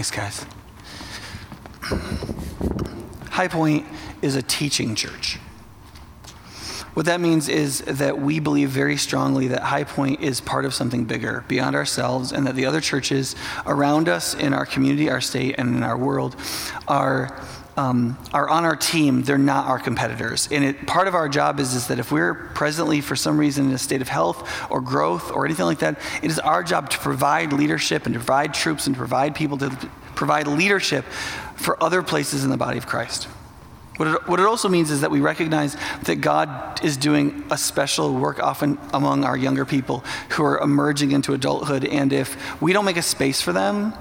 Thanks, guys. High Point is a teaching church. What that means is that we believe very strongly that High Point is part of something bigger beyond ourselves, and that the other churches around us in our community, our state, and in our world are. Um, are on our team, they're not our competitors. And it, part of our job is, is that if we're presently, for some reason, in a state of health or growth or anything like that, it is our job to provide leadership and to provide troops and to provide people to provide leadership for other places in the body of Christ. What it, what it also means is that we recognize that God is doing a special work often among our younger people who are emerging into adulthood. And if we don't make a space for them,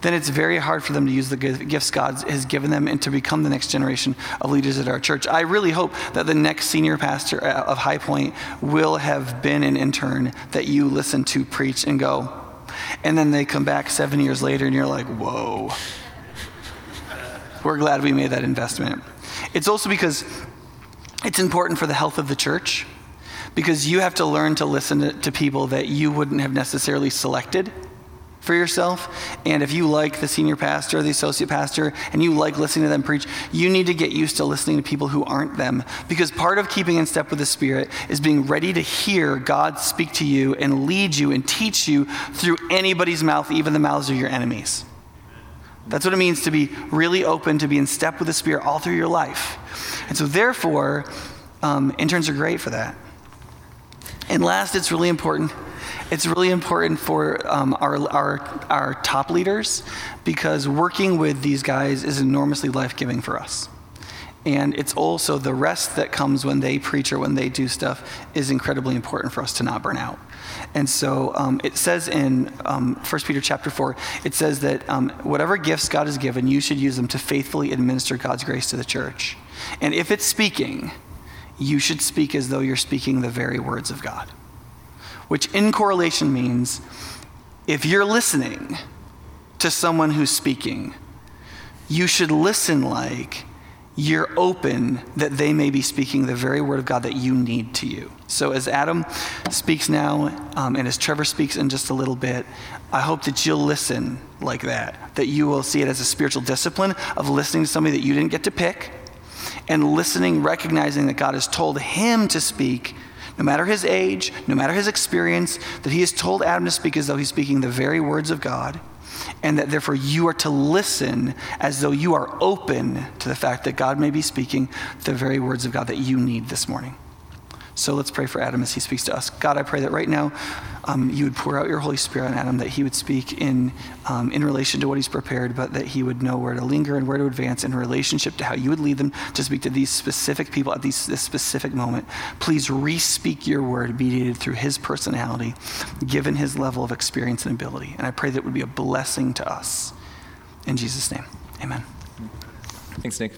then it's very hard for them to use the gifts God has given them and to become the next generation of leaders at our church. I really hope that the next senior pastor uh, of High Point will have been an intern that you listen to preach and go. And then they come back seven years later and you're like, whoa. We're glad we made that investment. It's also because it's important for the health of the church, because you have to learn to listen to, to people that you wouldn't have necessarily selected for yourself. And if you like the senior pastor the associate pastor and you like listening to them preach, you need to get used to listening to people who aren't them. Because part of keeping in step with the Spirit is being ready to hear God speak to you and lead you and teach you through anybody's mouth, even the mouths of your enemies. That's what it means to be really open, to be in step with the Spirit all through your life. And so, therefore, um, interns are great for that. And last, it's really important. It's really important for um, our, our, our top leaders because working with these guys is enormously life giving for us. And it's also the rest that comes when they preach or when they do stuff is incredibly important for us to not burn out. And so um, it says in um, 1 Peter chapter 4, it says that um, whatever gifts God has given, you should use them to faithfully administer God's grace to the church. And if it's speaking, you should speak as though you're speaking the very words of God, which in correlation means if you're listening to someone who's speaking, you should listen like you're open that they may be speaking the very word of God that you need to you. So, as Adam speaks now, um, and as Trevor speaks in just a little bit, I hope that you'll listen like that, that you will see it as a spiritual discipline of listening to somebody that you didn't get to pick, and listening, recognizing that God has told him to speak, no matter his age, no matter his experience, that he has told Adam to speak as though he's speaking the very words of God and that therefore you are to listen as though you are open to the fact that God may be speaking the very words of God that you need this morning. So let's pray for Adam as he speaks to us. God, I pray that right now um, you would pour out your Holy Spirit on Adam, that he would speak in, um, in relation to what he's prepared, but that he would know where to linger and where to advance in relationship to how you would lead them to speak to these specific people at these, this specific moment. Please re speak your word mediated through his personality, given his level of experience and ability. And I pray that it would be a blessing to us. In Jesus' name, amen. Thanks, Nick.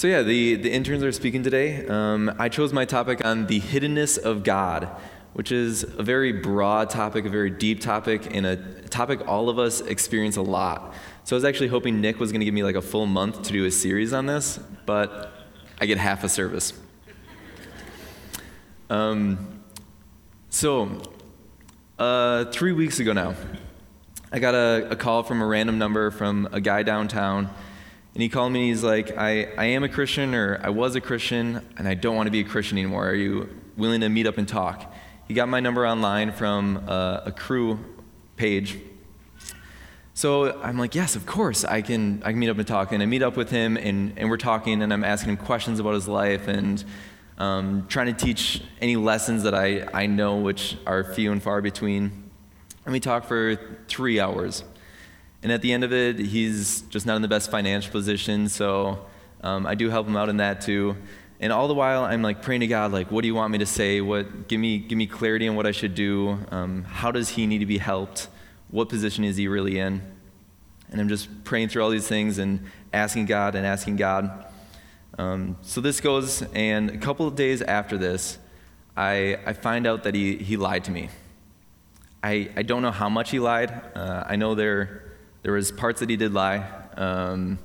So, yeah, the, the interns are speaking today. Um, I chose my topic on the hiddenness of God, which is a very broad topic, a very deep topic, and a topic all of us experience a lot. So, I was actually hoping Nick was going to give me like a full month to do a series on this, but I get half a service. Um, so, uh, three weeks ago now, I got a, a call from a random number from a guy downtown and he called me and he's like, I, I am a Christian or I was a Christian and I don't want to be a Christian anymore. Are you willing to meet up and talk? He got my number online from a, a Cru page. So I'm like, yes, of course, I can, I can meet up and talk. And I meet up with him and, and we're talking and I'm asking him questions about his life and um, trying to teach any lessons that I, I know, which are few and far between. And we talk for three hours. And at the end of it, he's just not in the best financial position, so um, I do help him out in that too. And all the while, I'm like praying to God, like, what do you want me to say? What give me give me clarity on what I should do? Um, how does he need to be helped? What position is he really in? And I'm just praying through all these things and asking God and asking God. Um, so this goes, and a couple of days after this, I, I find out that he, he lied to me. I, I don't know how much he lied. Uh, I know there there was parts that he did lie. Um,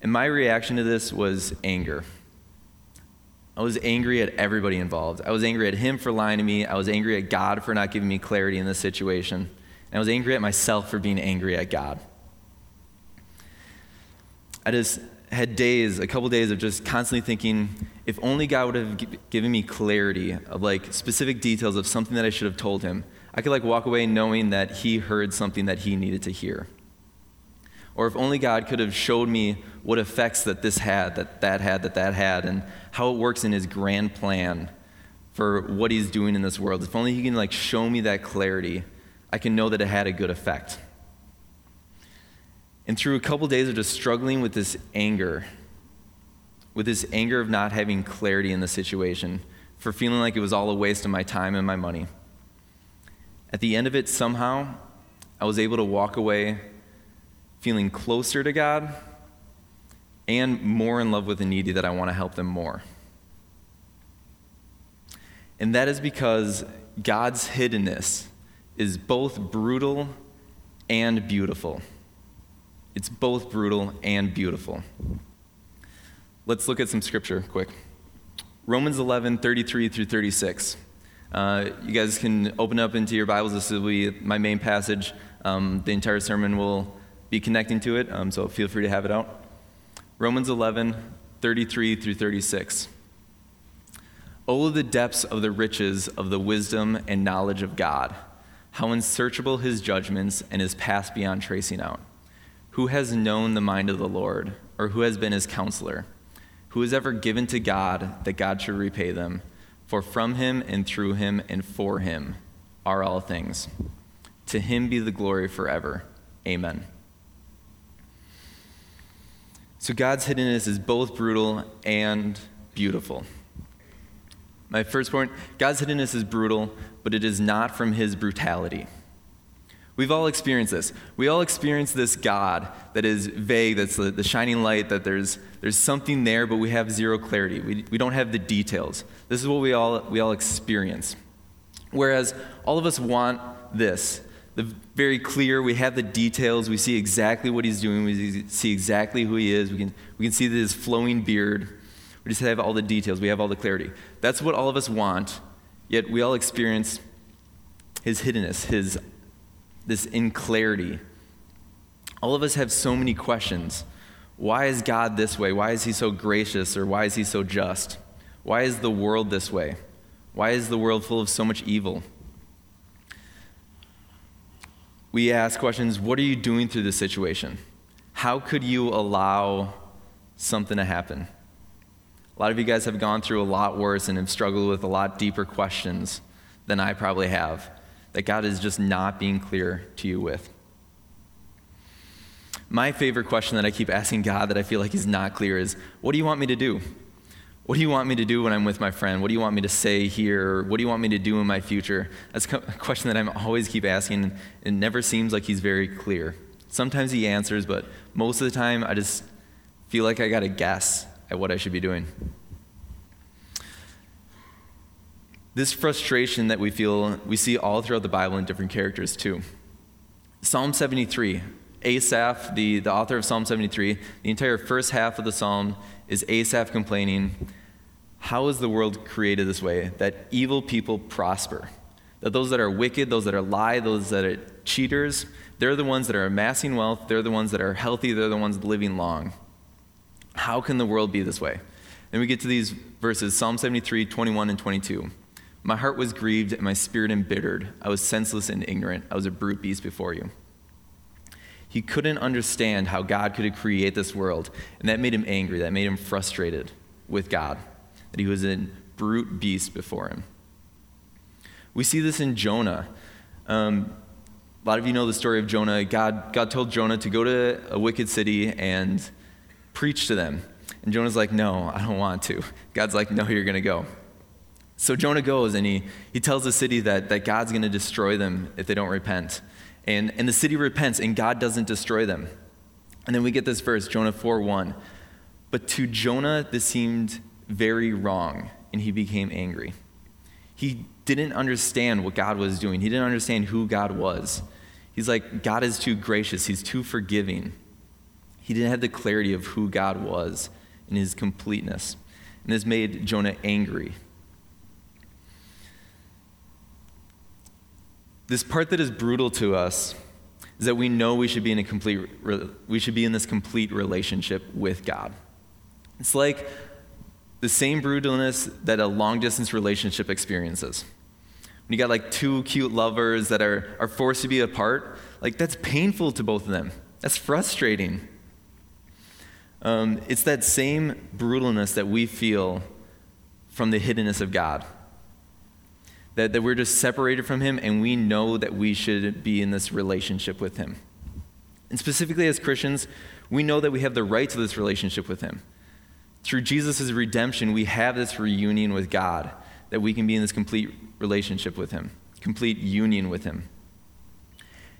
and my reaction to this was anger. I was angry at everybody involved. I was angry at him for lying to me. I was angry at God for not giving me clarity in this situation. And I was angry at myself for being angry at God. I just had days, a couple days of just constantly thinking, if only God would have given me clarity of like specific details of something that I should have told him, I could like walk away knowing that he heard something that he needed to hear. Or if only God could have showed me what effects that this had, that that had, that that had, and how it works in his grand plan for what he's doing in this world. If only he can like show me that clarity, I can know that it had a good effect. And through a couple days of just struggling with this anger, with this anger of not having clarity in the situation, for feeling like it was all a waste of my time and my money. At the end of it, somehow, I was able to walk away feeling closer to God and more in love with the needy that I want to help them more. And that is because God's hiddenness is both brutal and beautiful. It's both brutal and beautiful. Let's look at some scripture quick. Romans 11, 33 through 36. Uh, you guys can open up into your Bibles. This will be my main passage. Um, the entire sermon will be connecting to it, um, so feel free to have it out. Romans 11, 33 through 36. Oh, the depths of the riches of the wisdom and knowledge of God! How unsearchable his judgments and his paths beyond tracing out. Who has known the mind of the Lord, or who has been his counselor? Who has ever given to God that God should repay them? For from him and through him and for him are all things. To him be the glory forever. Amen. So God's hiddenness is both brutal and beautiful. My first point God's hiddenness is brutal, but it is not from his brutality. We've all experienced this. We all experience this God that is vague, that's the, the, shining light, that there's, there's something there, but we have zero clarity. We, we don't have the details. This is what we all, we all experience. Whereas all of us want this the very clear, we have the details, we see exactly what he's doing, we see exactly who he is, we can, we can see his flowing beard. We just have all the details, we have all the clarity. That's what all of us want, yet we all experience his hiddenness, his this inclarity. All of us have so many questions. Why is God this way? Why is he so gracious or why is he so just? Why is the world this way? Why is the world full of so much evil? We ask questions what are you doing through this situation? How could you allow something to happen? A lot of you guys have gone through a lot worse and have struggled with a lot deeper questions than I probably have that God is just not being clear to you with. My favorite question that I keep asking God that I feel like He's not clear is what do you want me to do? What do you want me to do when I'm with my friend? What do you want me to say here? What do you want me to do in my future? That's a question that I always keep asking, and it never seems like He's very clear. Sometimes He answers, but most of the time I just feel like I got to guess at what I should be doing. This frustration that we feel, we see all throughout the Bible in different characters too. Psalm 73, Asaph, the, the author of Psalm 73, the entire first half of the psalm is Asaph complaining, How is the world created this way? That evil people prosper. That those that are wicked, those that are lie, those that are cheaters, they're the ones that are amassing wealth, they're the ones that are healthy, they're the ones living long. How can the world be this way? And we get to these verses Psalm 73, 21, and 22. My heart was grieved and my spirit embittered. I was senseless and ignorant. I was a brute beast before you. He couldn't understand how God could create this world, and that made him angry. That made him frustrated with God, that he was a brute beast before him. We see this in Jonah. Um, a lot of you know the story of Jonah. God, God told Jonah to go to a wicked city and preach to them. And Jonah's like, No, I don't want to. God's like, No, you're going to go. So Jonah goes and he, he tells the city that, that God's going to destroy them if they don't repent. And, and the city repents and God doesn't destroy them. And then we get this verse, Jonah 4 1. But to Jonah, this seemed very wrong, and he became angry. He didn't understand what God was doing, he didn't understand who God was. He's like, God is too gracious, he's too forgiving. He didn't have the clarity of who God was in his completeness. And this made Jonah angry this part that is brutal to us is that we know we should be in a complete we should be in this complete relationship with God. It's like the same brutalness that a long distance relationship experiences. When you got like two cute lovers that are, are forced to be apart, like that's painful to both of them. That's frustrating. Um, it's that same brutalness that we feel from the hiddenness of God. That, that we're just separated from Him and we know that we should be in this relationship with Him. And specifically as Christians, we know that we have the right to this relationship with Him. Through Jesus' redemption, we have this reunion with God, that we can be in this complete relationship with Him, complete union with Him.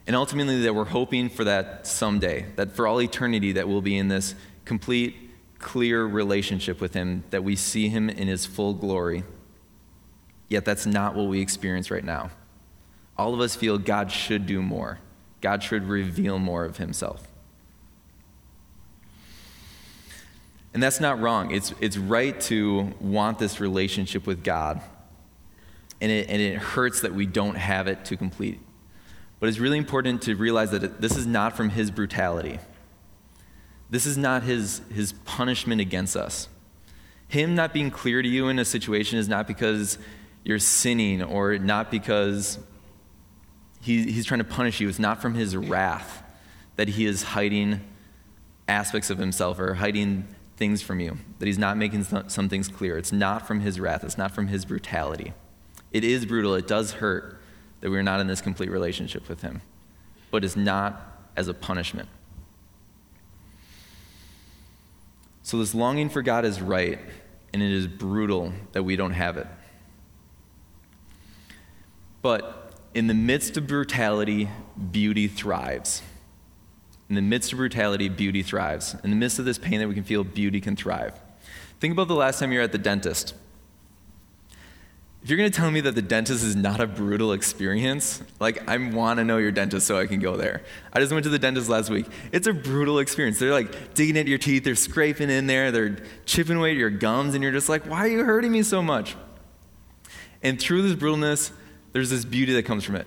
And ultimately, that we're hoping for that someday, that for all eternity, that we'll be in this complete, clear relationship with Him, that we see Him in His full glory. Yet that's not what we experience right now. All of us feel God should do more, God should reveal more of himself. And that's not wrong. It's, it's right to want this relationship with God. And it, and it hurts that we don't have it to complete. But it's really important to realize that it, this is not from his brutality. This is not his, his punishment against us. Him not being clear to you in a situation is not because you're sinning or not because he, he's trying to punish you. It's not from his wrath that he is hiding aspects of himself or hiding things from you, that he's not making some things clear. It's not from his wrath, it's not from his brutality. It is brutal, it does hurt that we're not in this complete relationship with him, but it's not as a punishment. So, this longing for God is right, and it is brutal that we don't have it. But in the midst of brutality, beauty thrives. In the midst of brutality, beauty thrives. In the midst of this pain that we can feel, beauty can thrive. Think about the last time you're at the dentist. If you're going to tell me that the dentist is not a brutal experience, like I want to know your dentist so I can go there. I just went to the dentist last week. It's a brutal experience. They're like digging at your teeth, they're scraping in there, they're chipping away at your gums, and you're just like, why are you hurting me so much? And through this brutalness, there's this beauty that comes from it.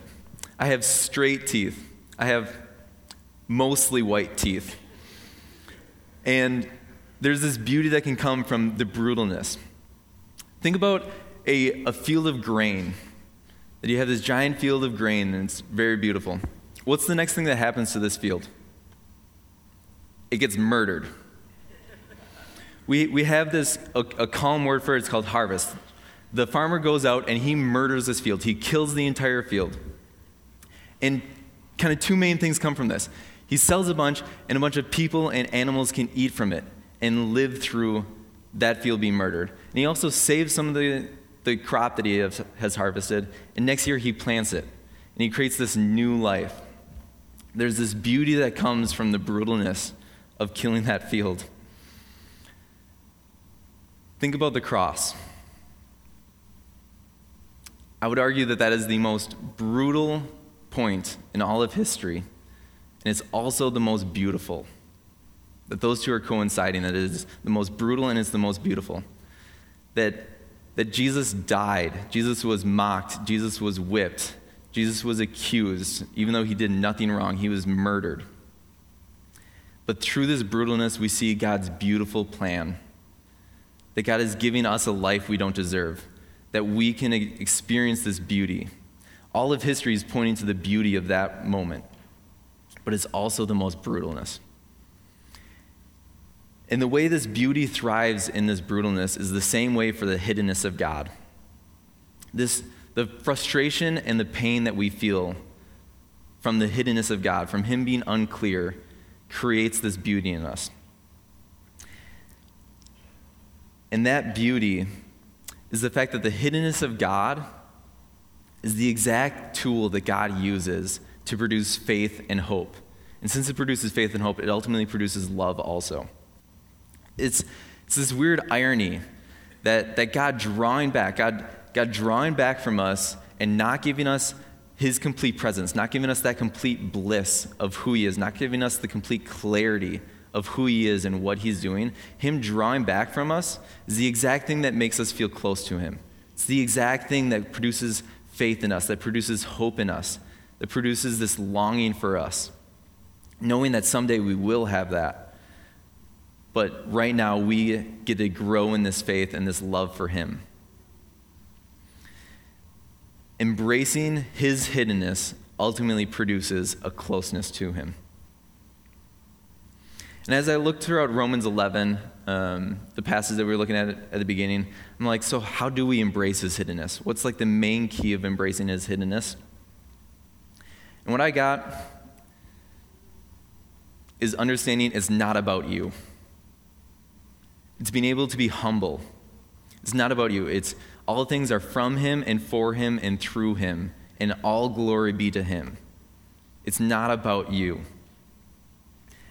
I have straight teeth. I have mostly white teeth. And there's this beauty that can come from the brutalness. Think about a, a field of grain. That you have this giant field of grain, and it's very beautiful. What's the next thing that happens to this field? It gets murdered. We, we have this, a, a calm word for it, it's called harvest the farmer goes out and he murders this field. He kills the entire field. And kind of two main things come from this. He sells a bunch, and a bunch of people and animals can eat from it and live through that field being murdered. And he also saves some of the, the crop that he has, has harvested, and next year he plants it. And he creates this new life. There's this beauty that comes from the brutalness of killing that field. Think about the cross. I would argue that that is the most brutal point in all of history, and it's also the most beautiful. That those two are coinciding, that it is the most brutal and it's the most beautiful. That, that Jesus died, Jesus was mocked, Jesus was whipped, Jesus was accused, even though he did nothing wrong, he was murdered. But through this brutalness, we see God's beautiful plan. That God is giving us a life we don't deserve that we can experience this beauty. All of history is pointing to the beauty of that moment, but it's also the most brutalness. And the way this beauty thrives in this brutalness is the same way for the hiddenness of God. This, the frustration and the pain that we feel from the hiddenness of God, from Him being unclear, creates this beauty in us. And that beauty is the fact that the hiddenness of God is the exact tool that God uses to produce faith and hope. And since it produces faith and hope, it ultimately produces love also. It's, it's this weird irony that, that God drawing back, God, God drawing back from us and not giving us his complete presence, not giving us that complete bliss of who he is, not giving us the complete clarity of who he is and what he's doing, him drawing back from us is the exact thing that makes us feel close to him. It's the exact thing that produces faith in us, that produces hope in us, that produces this longing for us, knowing that someday we will have that. But right now, we get to grow in this faith and this love for Him. Embracing His hiddenness ultimately produces a closeness to Him. And as I look throughout Romans 11, um, the passage that we were looking at at the beginning, I'm like, so how do we embrace his hiddenness? What's like the main key of embracing his hiddenness? And what I got is understanding it's not about you. It's being able to be humble. It's not about you. It's all things are from him and for him and through him, and all glory be to him. It's not about you.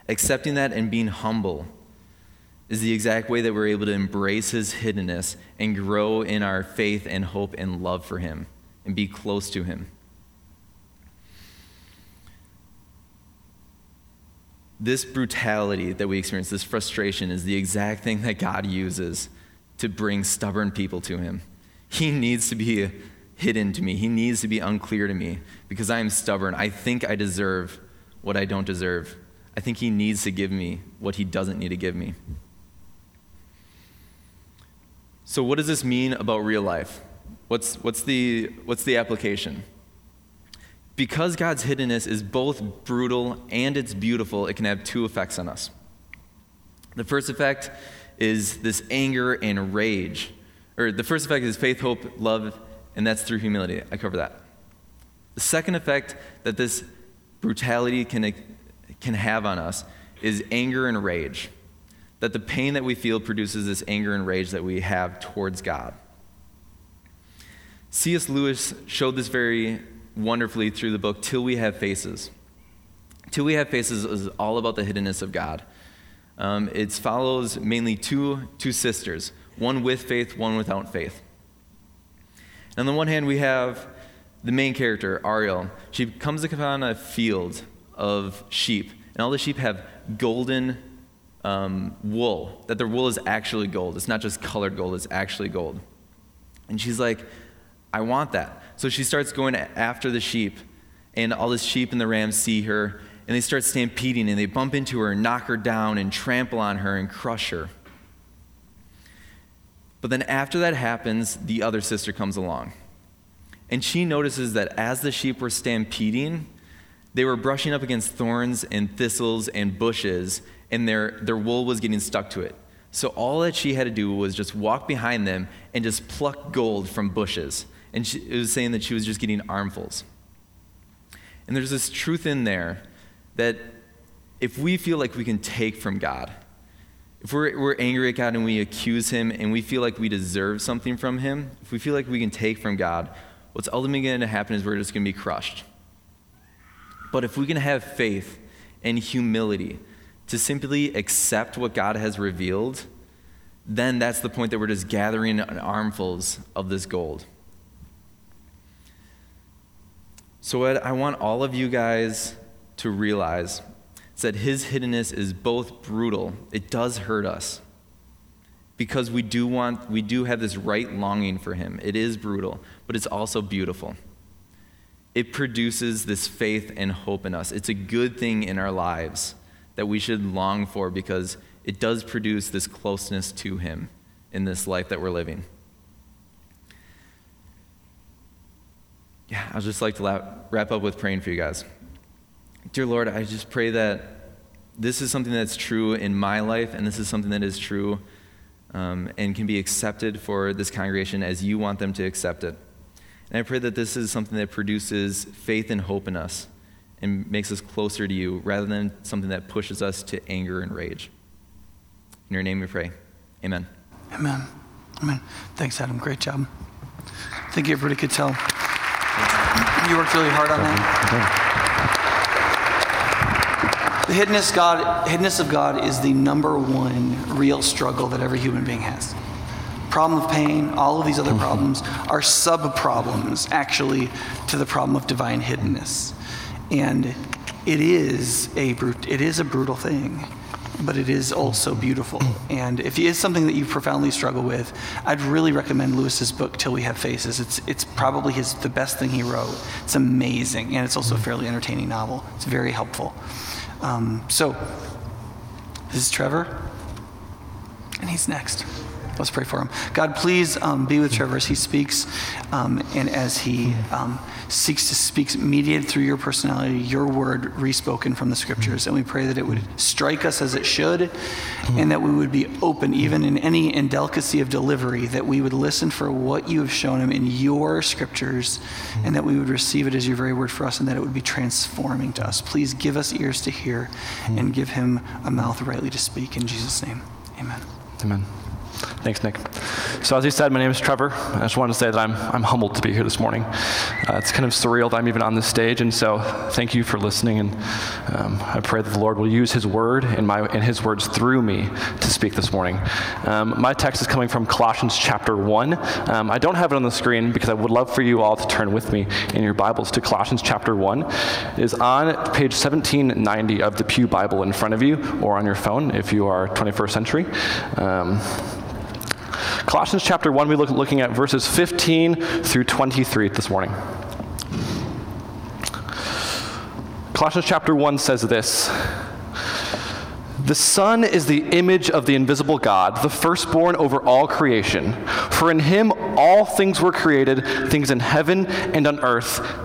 Accepting that and being humble is the exact way that we're able to embrace his hiddenness and grow in our faith and hope and love for him and be close to him. This brutality that we experience, this frustration, is the exact thing that God uses to bring stubborn people to him. He needs to be hidden to me, he needs to be unclear to me because I am stubborn. I think I deserve what I don't deserve. I think he needs to give me what he doesn't need to give me. So, what does this mean about real life? What's, what's, the, what's the application? Because God's hiddenness is both brutal and it's beautiful, it can have two effects on us. The first effect is this anger and rage. Or the first effect is faith, hope, love, and that's through humility. I cover that. The second effect that this brutality can can have on us is anger and rage. That the pain that we feel produces this anger and rage that we have towards God. C.S. Lewis showed this very wonderfully through the book Till We Have Faces. Till We Have Faces is all about the hiddenness of God. Um, it follows mainly two, two sisters, one with faith, one without faith. on the one hand, we have the main character, Orual. She comes upon a field of sheep, and all the sheep have golden um, wool, that their wool is actually gold. It's not just colored gold, it's actually gold. And she's like, I want that. So she starts going after the sheep, and all the sheep and the rams see her, and they start stampeding, and they bump into her and knock her down and trample on her and crush her. But then after that happens, the other sister comes along. And she notices that as the sheep were stampeding, they were brushing up against thorns and thistles and bushes, and their, their wool was getting stuck to it. So all that she had to do was just walk behind them and just pluck gold from bushes. And she, it was saying that she was just getting armfuls. And there's this truth in there that if we feel like we can take from God, if we're, we're angry at God and we accuse Him and we feel like we deserve something from Him, if we feel like we can take from God, what's ultimately going to happen is we're just going to be crushed. But if we can have faith and humility to simply accept what God has revealed, then that's the point that we're just gathering armfuls of this gold. So, what I want all of you guys to realize is that his hiddenness is both brutal, it does hurt us. Because we do want, we do have this right longing for him. It is brutal, but it's also beautiful it produces this faith and hope in us. It's a good thing in our lives that we should long for because it does produce this closeness to Him in this life that we're living. Yeah, I'd just like to wrap up with praying for you guys. Dear Lord, I just pray that this is something that's true in my life, and this is something that is true um, and can be accepted for this congregation as you want them to accept it. And I pray that this is something that produces faith and hope in us and makes us closer to you rather than something that pushes us to anger and rage. In your name we pray. Amen. Amen. Amen. Thanks, Adam. Great job. I think everybody could tell. You worked really hard on that. The hiddenness, God, hiddenness of God is the number one real struggle that every human being has problem of pain, all of these other problems are sub problems, actually, to the problem of divine hiddenness. And it is a it is a brutal thing, but it is also beautiful. And if it is something that you profoundly struggle with, I'd really recommend Lewis's book, Till We Have Faces. It's, it's probably his, the best thing he wrote. It's amazing, and it's also a fairly entertaining novel. It's very helpful. Um, so, this is Trevor, and he's next. Let's pray for him. God, please um, be with Trevor as he speaks um, and as he um, seeks to speak, mediated through your personality, your word respoken from the scriptures. And we pray that it would strike us as it should and that we would be open, even in any indelicacy of delivery, that we would listen for what you have shown him in your scriptures and that we would receive it as your very word for us and that it would be transforming to us. Please give us ears to hear and give him a mouth rightly to speak. In Jesus' name, amen. Amen. Thanks, Nick. So, as he said, my name is Trevor. I just wanted to say that I'm, I'm humbled to be here this morning. Uh, it's kind of surreal that I'm even on this stage, and so thank you for listening. And um, I pray that the Lord will use His word and, my, and His words through me to speak this morning. Um, my text is coming from Colossians chapter 1. Um, I don't have it on the screen because I would love for you all to turn with me in your Bibles to Colossians chapter 1. It is on page 1790 of the Pew Bible in front of you or on your phone if you are 21st century. Colossians chapter 1, we look looking at verses 15 through 23 this morning. Colossians chapter 1 says this The Son is the image of the invisible God, the firstborn over all creation. For in him all things were created, things in heaven and on earth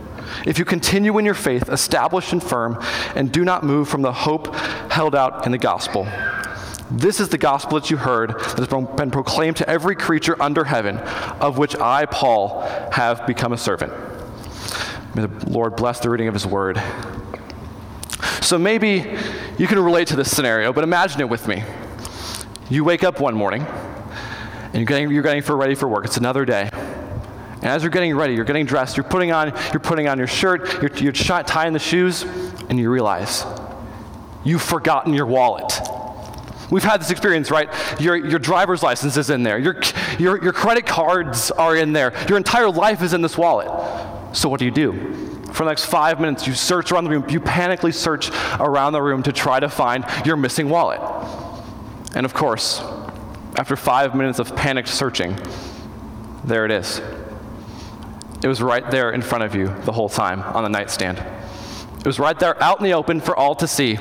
if you continue in your faith, established and firm, and do not move from the hope held out in the gospel. This is the gospel that you heard that has been proclaimed to every creature under heaven, of which I, Paul, have become a servant. May the Lord bless the reading of his word. So maybe you can relate to this scenario, but imagine it with me. You wake up one morning and you're getting, you're getting for ready for work. It's another day. And as you're getting ready, you're getting dressed, you're putting on, you're putting on your shirt, you're, you're tying the shoes, and you realize you've forgotten your wallet. We've had this experience, right? Your, your driver's license is in there, your, your, your credit cards are in there, your entire life is in this wallet. So, what do you do? For the next five minutes, you search around the room, you panically search around the room to try to find your missing wallet. And of course, after five minutes of panicked searching, there it is. It was right there in front of you the whole time on the nightstand. It was right there out in the open for all to see.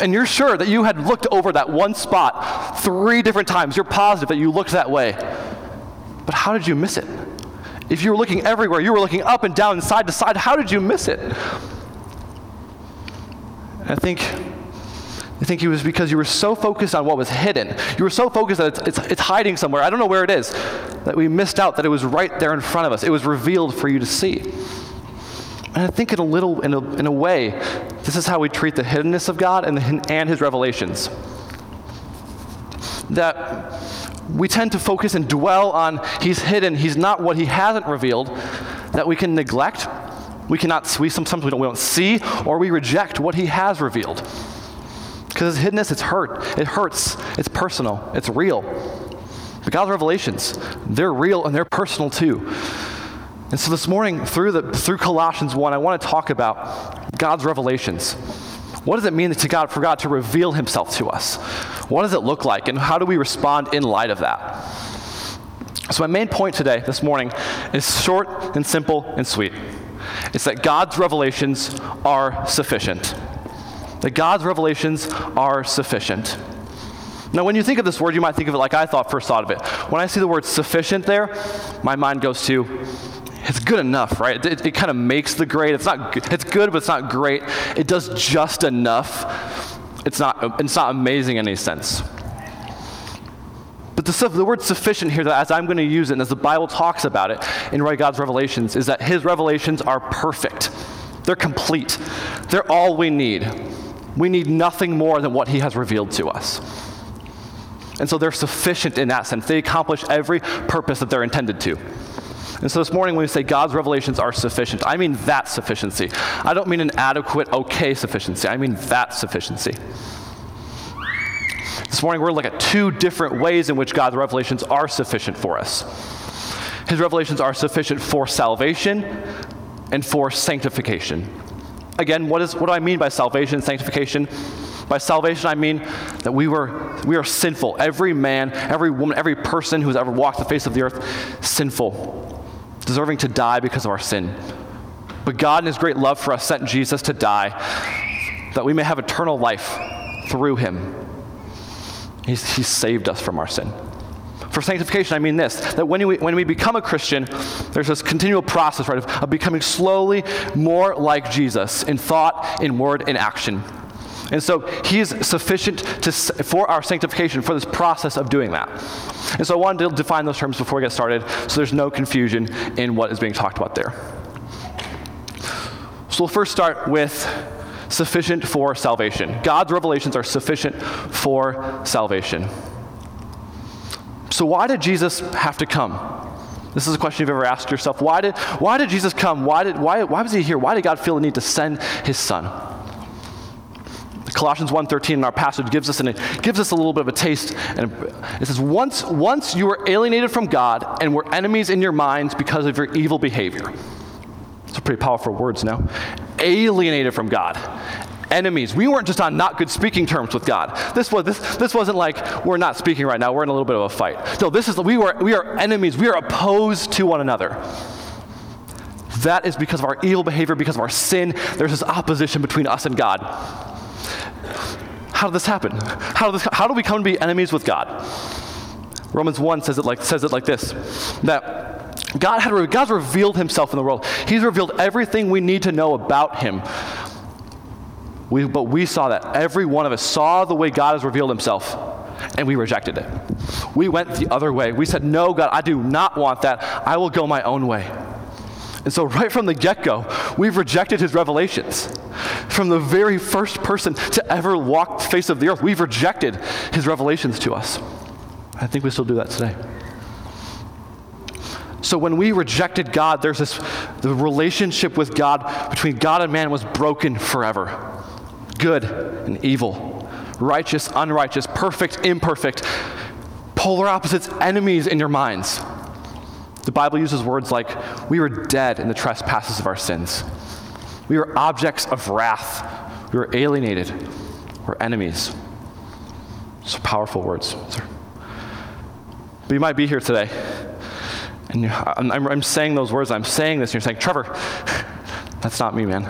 And you're sure that you had looked over that one spot three different times. You're positive that you looked that way. But how did you miss it? If you were looking everywhere, you were looking up and down and side to side, how did you miss it? I think I think it was because you were so focused on what was hidden. You were so focused that it's, it's, it's, hiding somewhere. I don't know where it is. That we missed out that it was right there in front of us. It was revealed for you to see. And I think in a little, in a, in a way, this is how we treat the hiddenness of God and, the, and His revelations. That we tend to focus and dwell on He's hidden, He's not what He hasn't revealed, that we can neglect. We cannot, we sometimes we don't, we don't see, or we reject what He has revealed. Because it's hiddenness, it's hurt. It hurts. It's personal. It's real. But God's revelations, they're real and they're personal too. And so this morning, through, the, through Colossians 1, I want to talk about God's revelations. What does it mean to God, for God to reveal himself to us? What does it look like, and how do we respond in light of that? So, my main point today, this morning, is short and simple and sweet. It's that God's revelations are sufficient that God's revelations are sufficient. Now, when you think of this word, you might think of it like I thought first thought of it. When I see the word sufficient there, my mind goes to it's good enough, right? It, it kind of makes the grade. It's not. It's good, but it's not great. It does just enough. It's not. It's not amazing in any sense. But the, the word sufficient here, as I'm going to use it, and as the Bible talks about it in God's revelations, is that His revelations are perfect. They're complete. They're all we need. We need nothing more than what He has revealed to us. And so they're sufficient in that sense. They accomplish every purpose that they're intended to. And so this morning, when we say God's revelations are sufficient, I mean that sufficiency. I don't mean an adequate, okay sufficiency. I mean that sufficiency. This morning, we're going to look at two different ways in which God's revelations are sufficient for us. His revelations are sufficient for salvation and for sanctification. Again, what, is, what do I mean by salvation sanctification? By salvation, I mean that we, were, we are sinful. Every man, every woman, every person who's ever walked the face of the earth, sinful, deserving to die because of our sin. But God, in His great love for us, sent Jesus to die that we may have eternal life through Him. He's, he saved us from our sin. For sanctification, I mean this that when we, when we become a Christian, there's this continual process, right, of, of becoming slowly more like Jesus in thought, in word, in action. And so he is sufficient to, for our sanctification, for this process of doing that. And so I wanted to define those terms before we get started so there's no confusion in what is being talked about there. So we'll first start with sufficient for salvation. God's revelations are sufficient for salvation. So, why did Jesus have to come? This is a question you've ever asked yourself. Why did, why did Jesus come? Why, did, why, why was he here? Why did God feel the need to send his son? Colossians 1.13 in our passage gives us, an, gives us a little bit of a taste. And it says, once, once you were alienated from God and were enemies in your minds because of your evil behavior. It's pretty powerful words now alienated from God. Enemies. We weren't just on not good speaking terms with God. This, was, this, this wasn't like we're not speaking right now, we're in a little bit of a fight. No, this is, we, were, we are enemies. We are opposed to one another. That is because of our evil behavior, because of our sin. There's this opposition between us and God. How did this happen? How, did this, how do we come to be enemies with God? Romans 1 says it like, says it like this that God had God's revealed himself in the world. He's revealed everything we need to know about him. We, but we saw that. Every one of us saw the way God has revealed himself, and we rejected it. We went the other way. We said, No, God, I do not want that. I will go my own way. And so, right from the get go, we've rejected his revelations. From the very first person to ever walk the face of the earth, we've rejected his revelations to us. I think we still do that today. So when we rejected God, there's this the relationship with God between God and man was broken forever. Good and evil, righteous, unrighteous, perfect, imperfect, polar opposites, enemies in your minds. The Bible uses words like, we were dead in the trespasses of our sins. We were objects of wrath. We were alienated. We're enemies. So powerful words. But you might be here today and I'm, I'm, I'm saying those words, I'm saying this, and you're saying, Trevor, that's not me, man.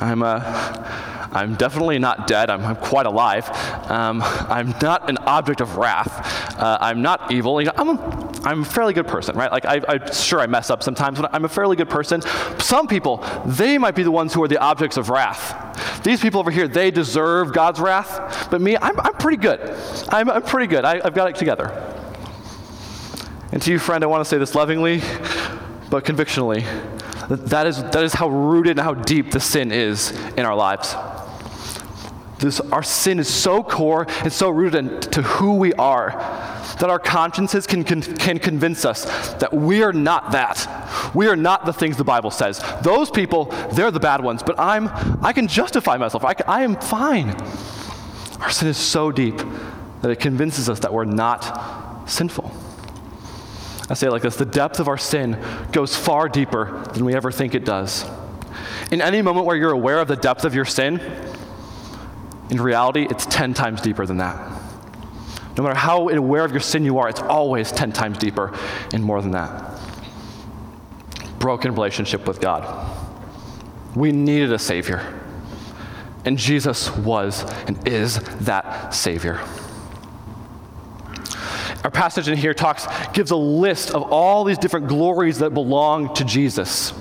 I'm, uh, I'm definitely not dead. I'm, I'm quite alive. Um, I'm not an object of wrath. Uh, I'm not evil. I'm a, I'm a fairly good person, right? Like, I, I, sure, I mess up sometimes, but I'm a fairly good person. Some people, they might be the ones who are the objects of wrath. These people over here, they deserve God's wrath. But me, I'm, I'm pretty good. I'm, I'm pretty good. I, I've got it together. And to you, friend, I want to say this lovingly, but convictionally. That is, that is how rooted and how deep the sin is in our lives. This, our sin is so core and so rooted to who we are that our consciences can, can, can convince us that we are not that. We are not the things the Bible says. Those people, they're the bad ones, but I'm, I can justify myself. I, I am fine. Our sin is so deep that it convinces us that we're not sinful. I say it like this the depth of our sin goes far deeper than we ever think it does. In any moment where you're aware of the depth of your sin, in reality, it's 10 times deeper than that. No matter how aware of your sin you are, it's always 10 times deeper and more than that. Broken relationship with God. We needed a Savior. And Jesus was and is that Savior. Our passage in here talks, gives a list of all these different glories that belong to Jesus.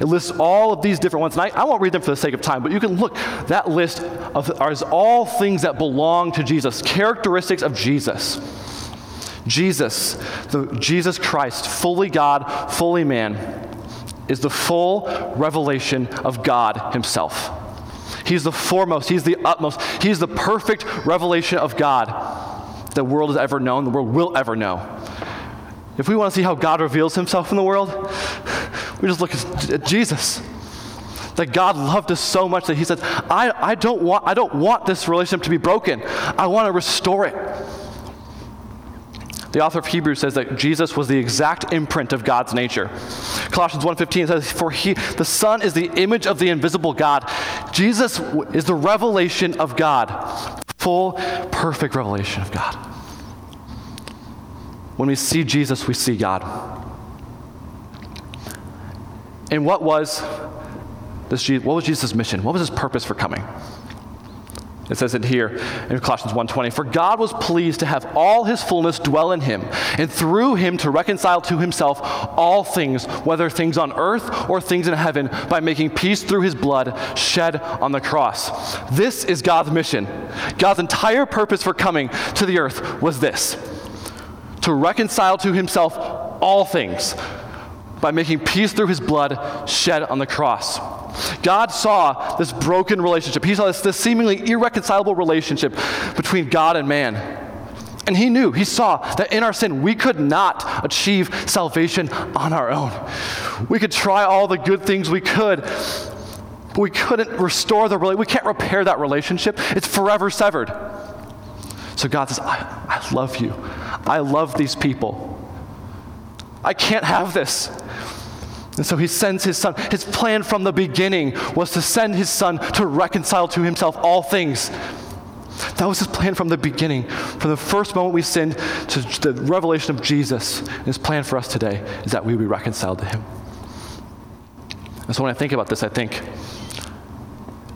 It lists all of these different ones. And I, I won't read them for the sake of time, but you can look. That list of, is all things that belong to Jesus, characteristics of Jesus. Jesus, the Jesus Christ, fully God, fully man, is the full revelation of God Himself. He's the foremost, He's the utmost, He's the perfect revelation of God the world has ever known, the world will ever know. If we want to see how God reveals Himself in the world, we just look at Jesus. That God loved us so much that He said, I, I, don't want, I don't want this relationship to be broken. I want to restore it. The author of Hebrews says that Jesus was the exact imprint of God's nature. Colossians 1:15 says, "For he, the Son is the image of the invisible God. Jesus is the revelation of God, full, perfect revelation of God." When we see Jesus, we see God. And what was this? What was Jesus' mission? What was his purpose for coming? It says it here in Colossians 1:20, "For God was pleased to have all his fullness dwell in him, and through him to reconcile to himself all things, whether things on earth or things in heaven, by making peace through his blood shed on the cross." This is God's mission. God's entire purpose for coming to the earth was this: to reconcile to himself all things by making peace through his blood shed on the cross. God saw this broken relationship. He saw this, this seemingly irreconcilable relationship between God and man. And he knew, he saw that in our sin, we could not achieve salvation on our own. We could try all the good things we could, but we couldn't restore the relationship. We can't repair that relationship. It's forever severed. So God says, I, I love you. I love these people. I can't have this. And so he sends his son. His plan from the beginning was to send his son to reconcile to himself all things. That was his plan from the beginning. From the first moment we sinned to the revelation of Jesus. And his plan for us today is that we be reconciled to him. And so when I think about this, I think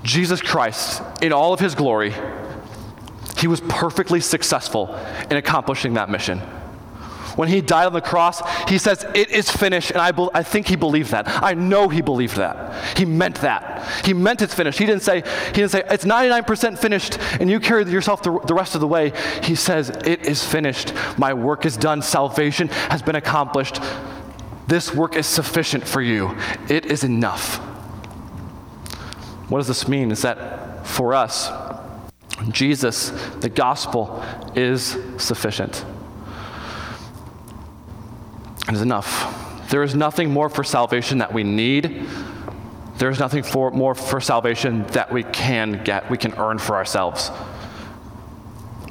Jesus Christ, in all of his glory, he was perfectly successful in accomplishing that mission. When he died on the cross, he says, It is finished. And I, be- I think he believed that. I know he believed that. He meant that. He meant it's finished. He didn't say, he didn't say It's 99% finished and you carry yourself the, the rest of the way. He says, It is finished. My work is done. Salvation has been accomplished. This work is sufficient for you. It is enough. What does this mean? Is that for us, Jesus, the gospel, is sufficient. It is enough. There is nothing more for salvation that we need. There is nothing for, more for salvation that we can get, we can earn for ourselves.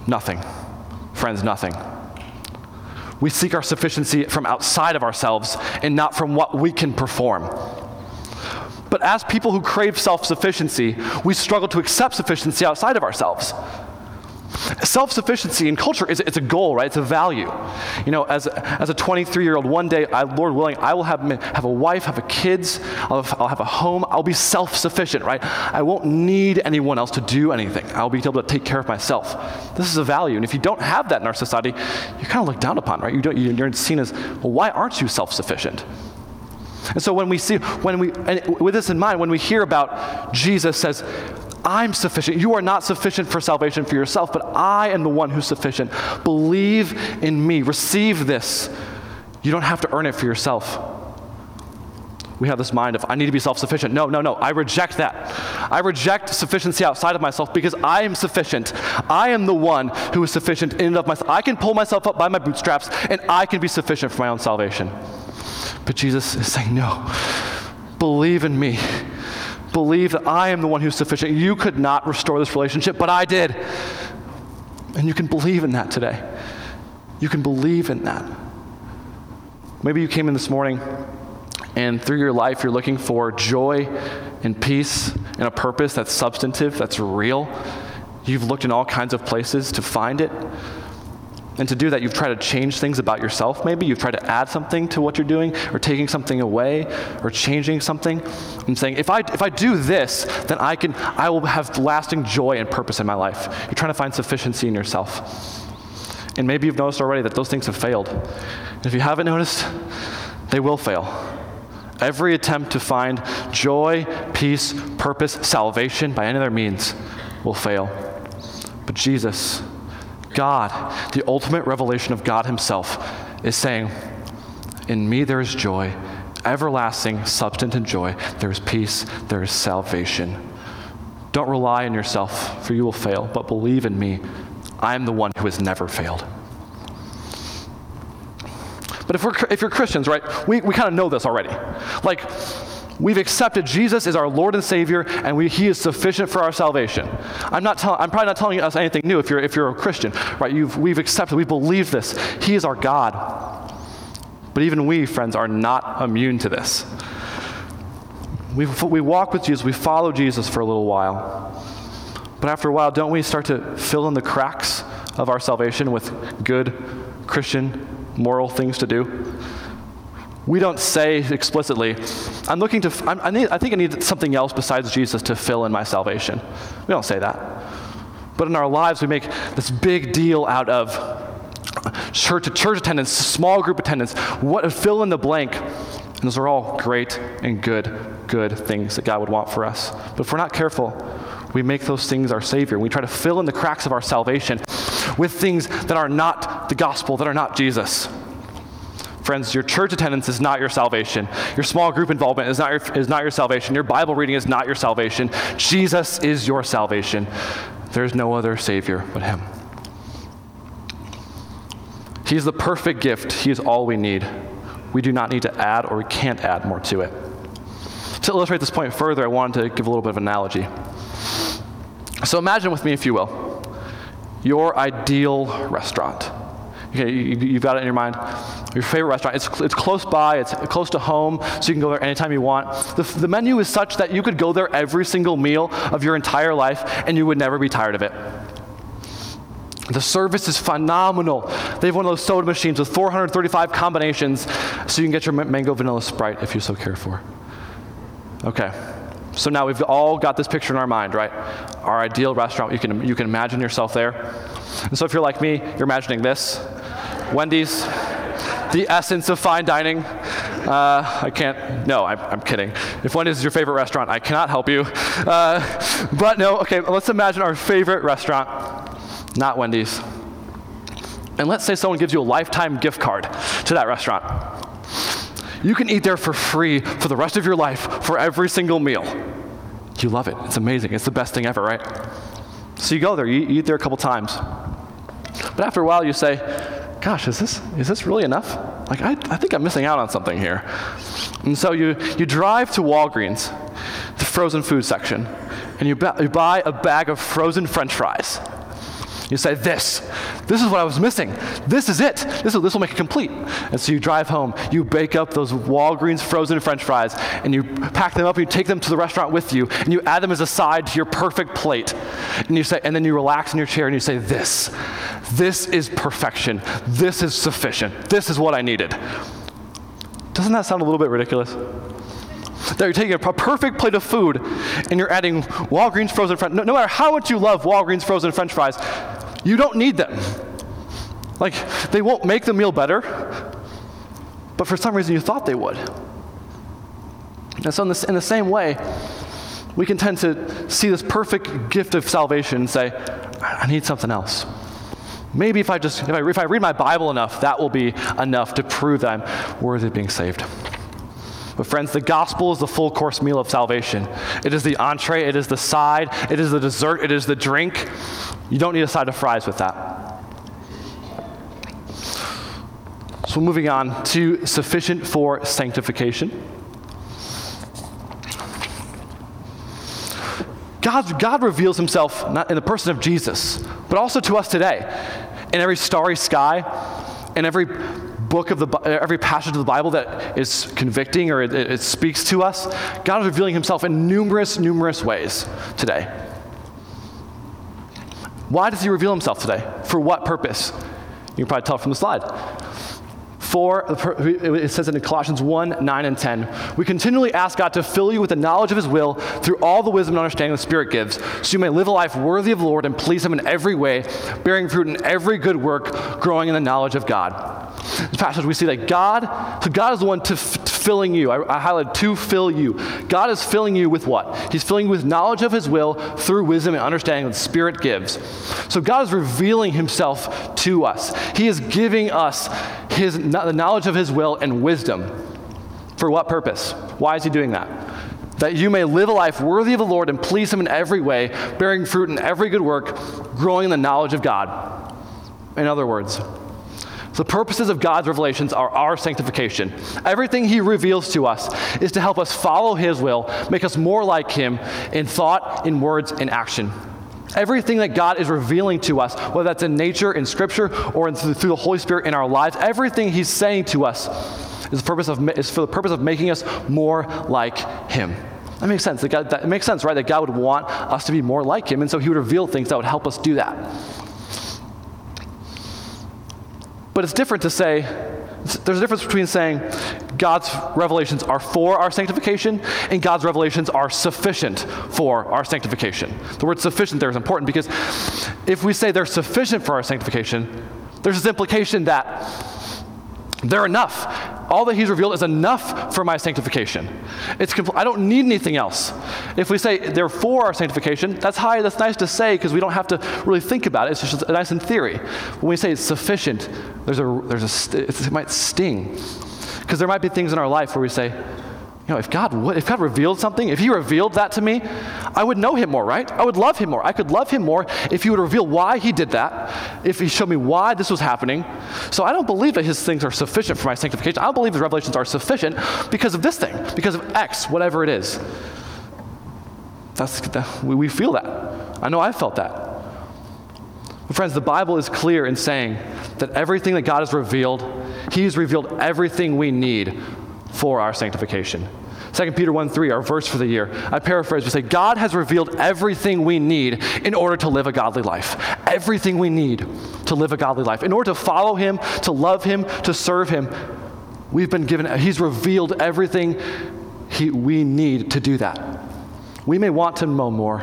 Nothing. Friends, nothing. We seek our sufficiency from outside of ourselves and not from what we can perform. But as people who crave self sufficiency, we struggle to accept sufficiency outside of ourselves. Self sufficiency in culture is it's a goal, right? It's a value. You know, as, as a 23 year old, one day, I, Lord willing, I will have, have a wife, have a kids, I'll have, I'll have a home, I'll be self sufficient, right? I won't need anyone else to do anything. I'll be able to take care of myself. This is a value. And if you don't have that in our society, you're kind of looked down upon, right? You don't, you're seen as, well, why aren't you self sufficient? And so when we see, when we, with this in mind, when we hear about Jesus says, I'm sufficient. You are not sufficient for salvation for yourself, but I am the one who's sufficient. Believe in me. Receive this. You don't have to earn it for yourself. We have this mind of, I need to be self sufficient. No, no, no. I reject that. I reject sufficiency outside of myself because I am sufficient. I am the one who is sufficient in and of myself. I can pull myself up by my bootstraps and I can be sufficient for my own salvation. But Jesus is saying, no. Believe in me believe that I am the one who's sufficient. You could not restore this relationship, but I did. And you can believe in that today. You can believe in that. Maybe you came in this morning and through your life you're looking for joy and peace and a purpose that's substantive, that's real. You've looked in all kinds of places to find it. And to do that, you've tried to change things about yourself, maybe. You've tried to add something to what you're doing, or taking something away, or changing something. And saying, if I, if I do this, then I, can, I will have lasting joy and purpose in my life. You're trying to find sufficiency in yourself. And maybe you've noticed already that those things have failed. If you haven't noticed, they will fail. Every attempt to find joy, peace, purpose, salvation by any other means will fail. But Jesus, God, the ultimate revelation of God Himself, is saying, In me there is joy, everlasting, substantive joy. There is peace, there is salvation. Don't rely on yourself, for you will fail, but believe in me. I am the one who has never failed. But if, we're, if you're Christians, right, we, we kind of know this already. Like, we've accepted Jesus as our Lord and Savior, and we, He is sufficient for our salvation. I'm, not tell, I'm probably not telling us anything new if you're, if you're a Christian, right? You've, we've accepted, we believe this. He is our God. But even we, friends, are not immune to this. We, we walk with Jesus, we follow Jesus for a little while. But after a while, don't we start to fill in the cracks of our salvation with good Christian moral things to do? We don't say explicitly, I'm looking to, I'm, I, need, I think I need something else besides Jesus to fill in my salvation. We don't say that. But in our lives, we make this big deal out of church, church attendance, small group attendance, what, fill in the blank. And those are all great and good, good things that God would want for us. But if we're not careful, we make those things our Savior. We try to fill in the cracks of our salvation with things that are not the gospel, that are not Jesus. Friends, your church attendance is not your salvation. Your small group involvement is not your, is not your salvation. Your Bible reading is not your salvation. Jesus is your salvation. There's no other Savior but Him. He's the perfect gift. He is all we need. We do not need to add or we can't add more to it. To illustrate this point further, I wanted to give a little bit of analogy. So imagine with me, if you will, your ideal restaurant. Okay, you, have got it in your mind. Your favorite restaurant. It's, it's close by, it's close to home, so you can go there anytime you want. The, the menu is such that you could go there every single meal of your entire life and you would never be tired of it. The service is phenomenal. They have one of those soda machines with 435 combinations, so you can get your mango vanilla sprite if you so care for. Okay, so now we've all got this picture in our mind, right? Our ideal restaurant, you can, you can imagine yourself there. And so if you're like me, you're imagining this Wendy's, the essence of fine dining. Uh, I can't, no, I'm, I'm, kidding. If Wendy's is your favorite restaurant, I cannot help you. Uh, but no, okay, let's imagine our favorite restaurant, not Wendy's. And let's say someone gives you a lifetime gift card to that restaurant. You can eat there for free for the rest of your life for every single meal. You love it. It's amazing. It's the best thing ever, right? So you go there, you eat there a couple times. But after a while, you say, Gosh, is this, is this really enough? Like, I, I think I'm missing out on something here. And so you, you drive to Walgreens, the frozen food section, and you, you buy a bag of frozen french fries. You say, This, this is what I was missing. This is it. This, this will make it complete. And so you drive home, you bake up those Walgreens frozen french fries, and you pack them up, and you take them to the restaurant with you, and you add them as a side to your perfect plate. And you say, and then you relax in your chair and you say, This, this is perfection. This is sufficient. This is what I needed. Doesn't that sound a little bit ridiculous? that you're taking a perfect plate of food and you're adding Walgreens frozen french no, no matter how much you love Walgreens frozen french fries, you don't need them. Like, they won't make the meal better, but for some reason you thought they would. And so, in the, in the same way, we can tend to see this perfect gift of salvation and say, I need something else. Maybe if I just if I, if I read my Bible enough, that will be enough to prove that I'm worthy of being saved. But, friends, the gospel is the full course meal of salvation. It is the entree, it is the side, it is the dessert, it is the drink. You don't need a side of fries with that. So, moving on to sufficient for sanctification. God, God reveals himself not in the person of Jesus, but also to us today. In every starry sky, in every book of the every passage of the Bible that is convicting or it, it speaks to us, God is revealing himself in numerous, numerous ways today. Why does he reveal himself today? For what purpose? You can probably tell from the slide. For, it says in Colossians 1 9 and 10, we continually ask God to fill you with the knowledge of His will through all the wisdom and understanding the Spirit gives, so you may live a life worthy of the Lord and please Him in every way, bearing fruit in every good work, growing in the knowledge of God. Passage, we see that God, so God is the one to, f- filling you. I, I highlighted to fill you. God is filling you with what? He's filling you with knowledge of His will through wisdom and understanding that the Spirit gives. So God is revealing Himself to us. He is giving us His the knowledge of His will and wisdom. For what purpose? Why is He doing that? That you may live a life worthy of the Lord and please Him in every way, bearing fruit in every good work, growing in the knowledge of God. In other words, the purposes of God's revelations are our sanctification. Everything He reveals to us is to help us follow His will, make us more like Him in thought, in words, in action. Everything that God is revealing to us, whether that's in nature, in Scripture, or in, through the Holy Spirit in our lives, everything He's saying to us is, the purpose of, is for the purpose of making us more like Him. That makes sense. That God, that, makes sense, right? That God would want us to be more like Him, and so He would reveal things that would help us do that. But it's different to say, there's a difference between saying God's revelations are for our sanctification and God's revelations are sufficient for our sanctification. The word sufficient there is important because if we say they're sufficient for our sanctification, there's this implication that they're enough. All that he's revealed is enough for my sanctification. It's compl- I don't need anything else. If we say they're for our sanctification, that's high, that's nice to say because we don't have to really think about it. It's just nice in theory. When we say it's sufficient, there's a, there's a, it might sting. Because there might be things in our life where we say, you know, if God would, if God revealed something, if He revealed that to me, I would know Him more, right? I would love Him more. I could love Him more if He would reveal why He did that, if He showed me why this was happening. So I don't believe that His things are sufficient for my sanctification. I don't believe His revelations are sufficient because of this thing, because of X, whatever it is. That's, that, we, we feel that. I know I felt that. But friends, the Bible is clear in saying that everything that God has revealed, He's revealed everything we need for our sanctification. 2 Peter 1 3, our verse for the year. I paraphrase, we say, God has revealed everything we need in order to live a godly life. Everything we need to live a godly life. In order to follow Him, to love Him, to serve Him, we've been given, He's revealed everything he, we need to do that. We may want to know more,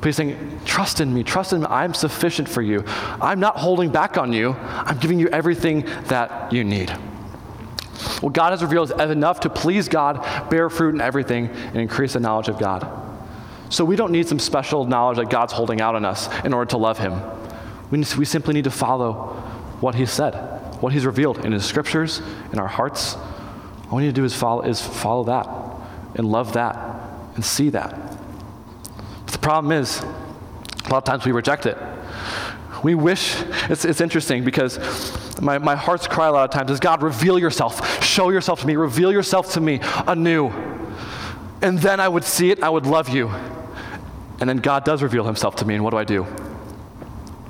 but He's saying, Trust in me, trust in me. I'm sufficient for you. I'm not holding back on you, I'm giving you everything that you need. What God has revealed is enough to please God, bear fruit in everything, and increase the knowledge of God. So we don't need some special knowledge that God's holding out on us in order to love Him. We, we simply need to follow what He said, what He's revealed in His scriptures, in our hearts. All we need to do is follow, is follow that and love that and see that. But the problem is, a lot of times we reject it. We wish, it's, it's interesting because my, my heart's cry a lot of times is God, reveal yourself, show yourself to me, reveal yourself to me anew. And then I would see it, I would love you. And then God does reveal himself to me, and what do I do?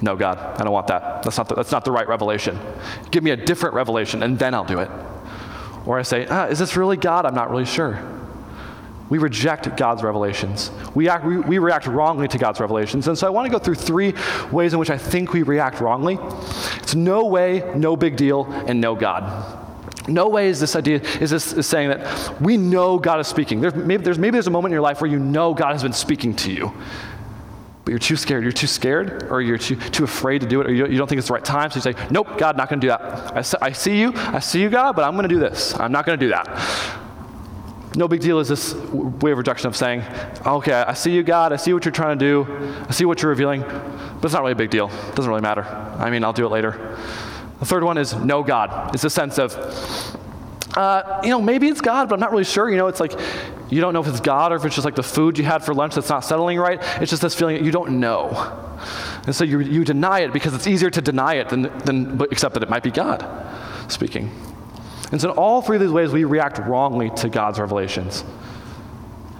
No, God, I don't want that. That's not the, that's not the right revelation. Give me a different revelation, and then I'll do it. Or I say, ah, is this really God? I'm not really sure. We reject God's revelations. We, act, we, we, react wrongly to God's revelations. And so I want to go through three ways in which I think we react wrongly. It's no way, no big deal, and no God. No way is this idea, is this is saying that we know God is speaking. There's maybe, there's maybe there's a moment in your life where you know God has been speaking to you, but you're too scared. You're too scared, or you're too, too afraid to do it, or you, you don't think it's the right time, so you say, Nope, God, not going to do that. I, I see you, I see you, God, but I'm going to do this. I'm not going to do that. No big deal is this way of rejection of saying, okay, I see you, God, I see what you're trying to do, I see what you're revealing, but it's not really a big deal. It doesn't really matter. I mean, I'll do it later. The third one is no God. It's a sense of, uh, you know, maybe it's God, but I'm not really sure. You know, it's like you don't know if it's God or if it's just like the food you had for lunch that's not settling right. It's just this feeling that you don't know. And so you, you deny it because it's easier to deny it than, than accept that it might be God speaking. And so, in all three of these ways, we react wrongly to God's revelations.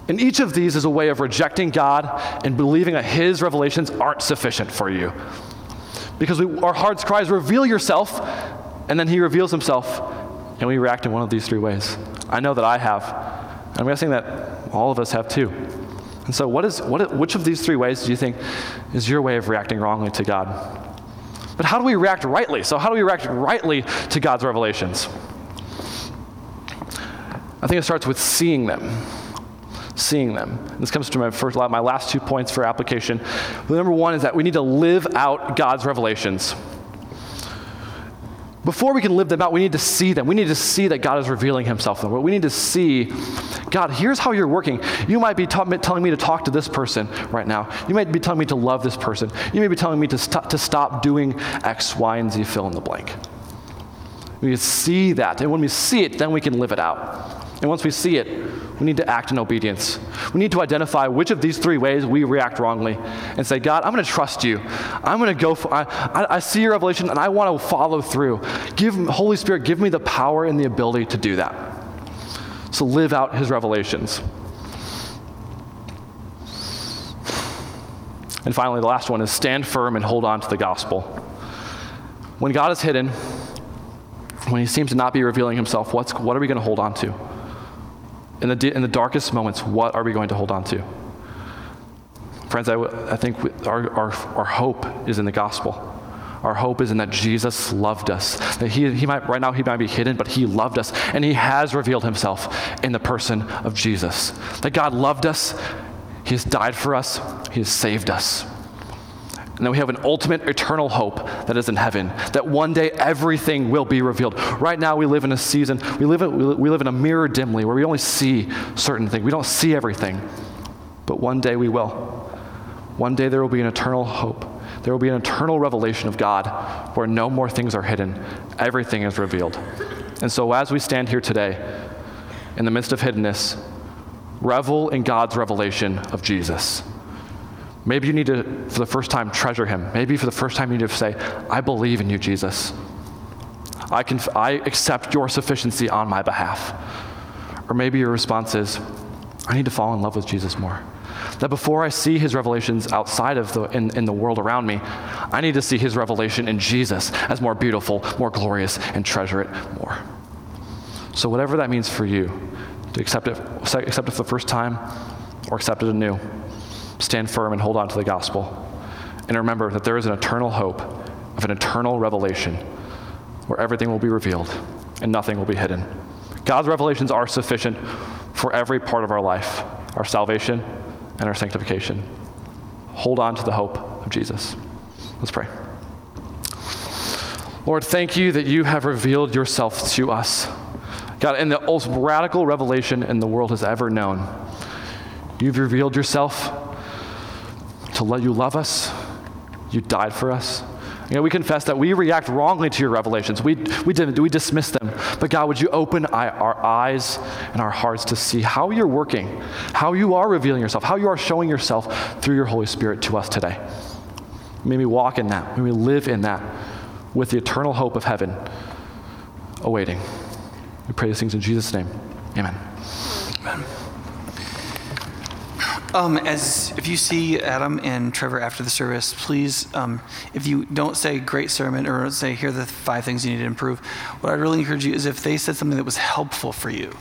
And each of these is a way of rejecting God and believing that His revelations aren't sufficient for you. Because we, our heart's cries, reveal yourself, and then He reveals Himself, and we react in one of these three ways. I know that I have. I'm guessing that all of us have too. And so, what is, what, which of these three ways do you think is your way of reacting wrongly to God? But how do we react rightly? So, how do we react rightly to God's revelations? I think it starts with seeing them. Seeing them. This comes to my first, my last two points for application. The number one is that we need to live out God's revelations. Before we can live them out, we need to see them. We need to see that God is revealing Himself. We need to see, God, here's how you're working. You might be ta- telling me to talk to this person right now. You might be telling me to love this person. You may be telling me to, st- to stop doing X, Y, and Z, fill in the blank. We see that. And when we see it, then we can live it out. And once we see it, we need to act in obedience. We need to identify which of these three ways we react wrongly and say, God, I'm going to trust you. I'm going to go for, I, I, see your revelation and I want to follow through. Give, Holy Spirit, give me the power and the ability to do that. So live out his revelations. And finally, the last one is stand firm and hold on to the gospel. When God is hidden, when he seems to not be revealing himself, what's, what are we going to hold on to? In the, in the darkest moments, what are we going to hold on to? Friends, I, I think we, our, our, our hope is in the gospel. Our hope is in that Jesus loved us. That he, he might, right now, he might be hidden, but he loved us. And he has revealed himself in the person of Jesus. That God loved us, he has died for us, he has saved us. And then we have an ultimate eternal hope that is in heaven, that one day everything will be revealed. Right now, we live in a season, we live, in, we live in a mirror dimly where we only see certain things. We don't see everything. But one day we will. One day there will be an eternal hope. There will be an eternal revelation of God where no more things are hidden, everything is revealed. And so, as we stand here today, in the midst of hiddenness, revel in God's revelation of Jesus. Maybe you need to, for the first time, treasure him. Maybe for the first time, you need to say, I believe in you, Jesus. I, can, I accept your sufficiency on my behalf. Or maybe your response is, I need to fall in love with Jesus more. That before I see his revelations outside of the, in, in the world around me, I need to see his revelation in Jesus as more beautiful, more glorious, and treasure it more. So, whatever that means for you, to accept it, accept it for the first time or accept it anew stand firm and hold on to the gospel. And remember that there is an eternal hope of an eternal revelation where everything will be revealed and nothing will be hidden. God's revelations are sufficient for every part of our life our salvation and our sanctification. Hold on to the hope of Jesus. Let's pray. Lord, thank you that you have revealed yourself to us. God, in the most radical revelation in the world has ever known, you've revealed yourself to let you love us. You died for us. You know, we confess that we react wrongly to your revelations. We, we, didn't, we dismiss them. But God, would you open our eyes and our hearts to see how you're working, how you are revealing yourself, how you are showing yourself through your Holy Spirit to us today. May we walk in that. May we live in that with the eternal hope of heaven awaiting. We pray these things in Jesus' name. Amen. Amen. Um, as if you see Adam and Trevor after the service, please, um, if you don't say great sermon or say here are the five things you need to improve, what I'd really encourage you is if they said something that was helpful for you,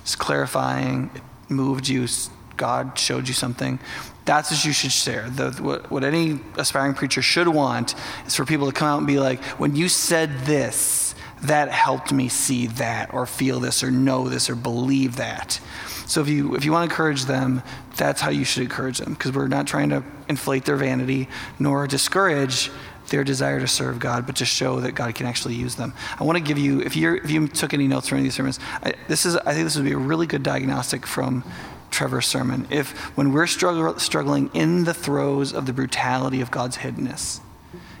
it's clarifying, it moved you, God showed you something. That's what you should share. The, what, what any aspiring preacher should want is for people to come out and be like, when you said this, that helped me see that, or feel this, or know this, or believe that. So if you if you want to encourage them, that's how you should encourage them because we're not trying to inflate their vanity nor discourage their desire to serve God, but to show that God can actually use them. I want to give you, if you if you took any notes from these sermons, I, this is I think this would be a really good diagnostic from Trevor's sermon. If when we're struggle, struggling in the throes of the brutality of God's hiddenness,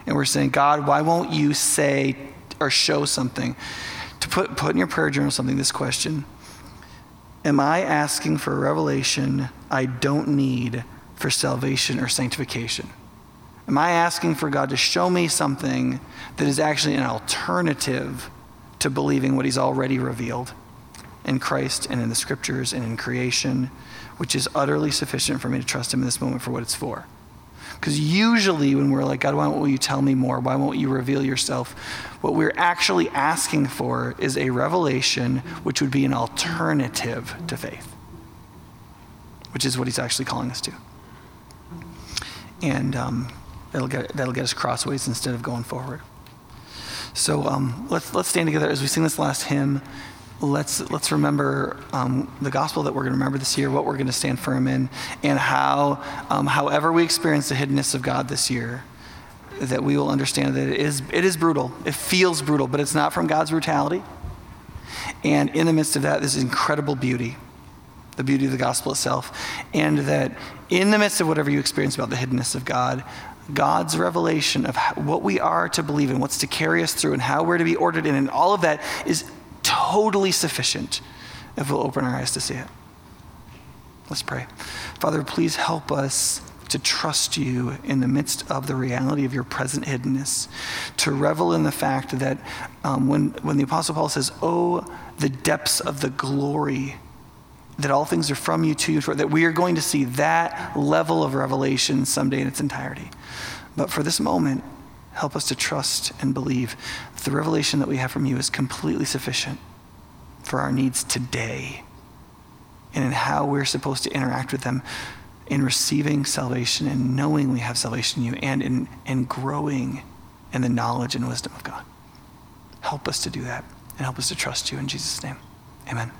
and we're saying, God, why won't you say or show something? To put put in your prayer journal something. This question: Am I asking for a revelation I don't need for salvation or sanctification? Am I asking for God to show me something that is actually an alternative to believing what He's already revealed in Christ and in the scriptures and in creation, which is utterly sufficient for me to trust Him in this moment for what it's for? Because usually, when we're like, God, why won't you tell me more? Why won't you reveal yourself? What we're actually asking for is a revelation which would be an alternative to faith, which is what he's actually calling us to. And um, that'll get, that'll get us crossways instead of going forward. So um, let's, let's stand together as we sing this last hymn. Let's, let's remember um, the gospel that we're going to remember this year, what we're going to stand firm in, and how, um, however we experience the hiddenness of God this year, that we will understand that it is, it is brutal. It feels brutal, but it's not from God's brutality. And in the midst of that, there's incredible beauty, the beauty of the gospel itself. And that in the midst of whatever you experience about the hiddenness of God, God's revelation of what we are to believe in, what's to carry us through and how we're to be ordered in, and all of that is totally sufficient if we'll open our eyes to see it. Let's pray. Father, please help us to trust you in the midst of the reality of your present hiddenness, to revel in the fact that um, when, when the Apostle Paul says, Oh, the depths of the glory that all things are from you to you, that we are going to see that level of revelation someday in its entirety. But for this moment, help us to trust and believe that the revelation that we have from you is completely sufficient for our needs today and in how we're supposed to interact with them in receiving salvation and knowing we have salvation in you and in, in growing in the knowledge and wisdom of God. Help us to do that and help us to trust you in Jesus' name. Amen.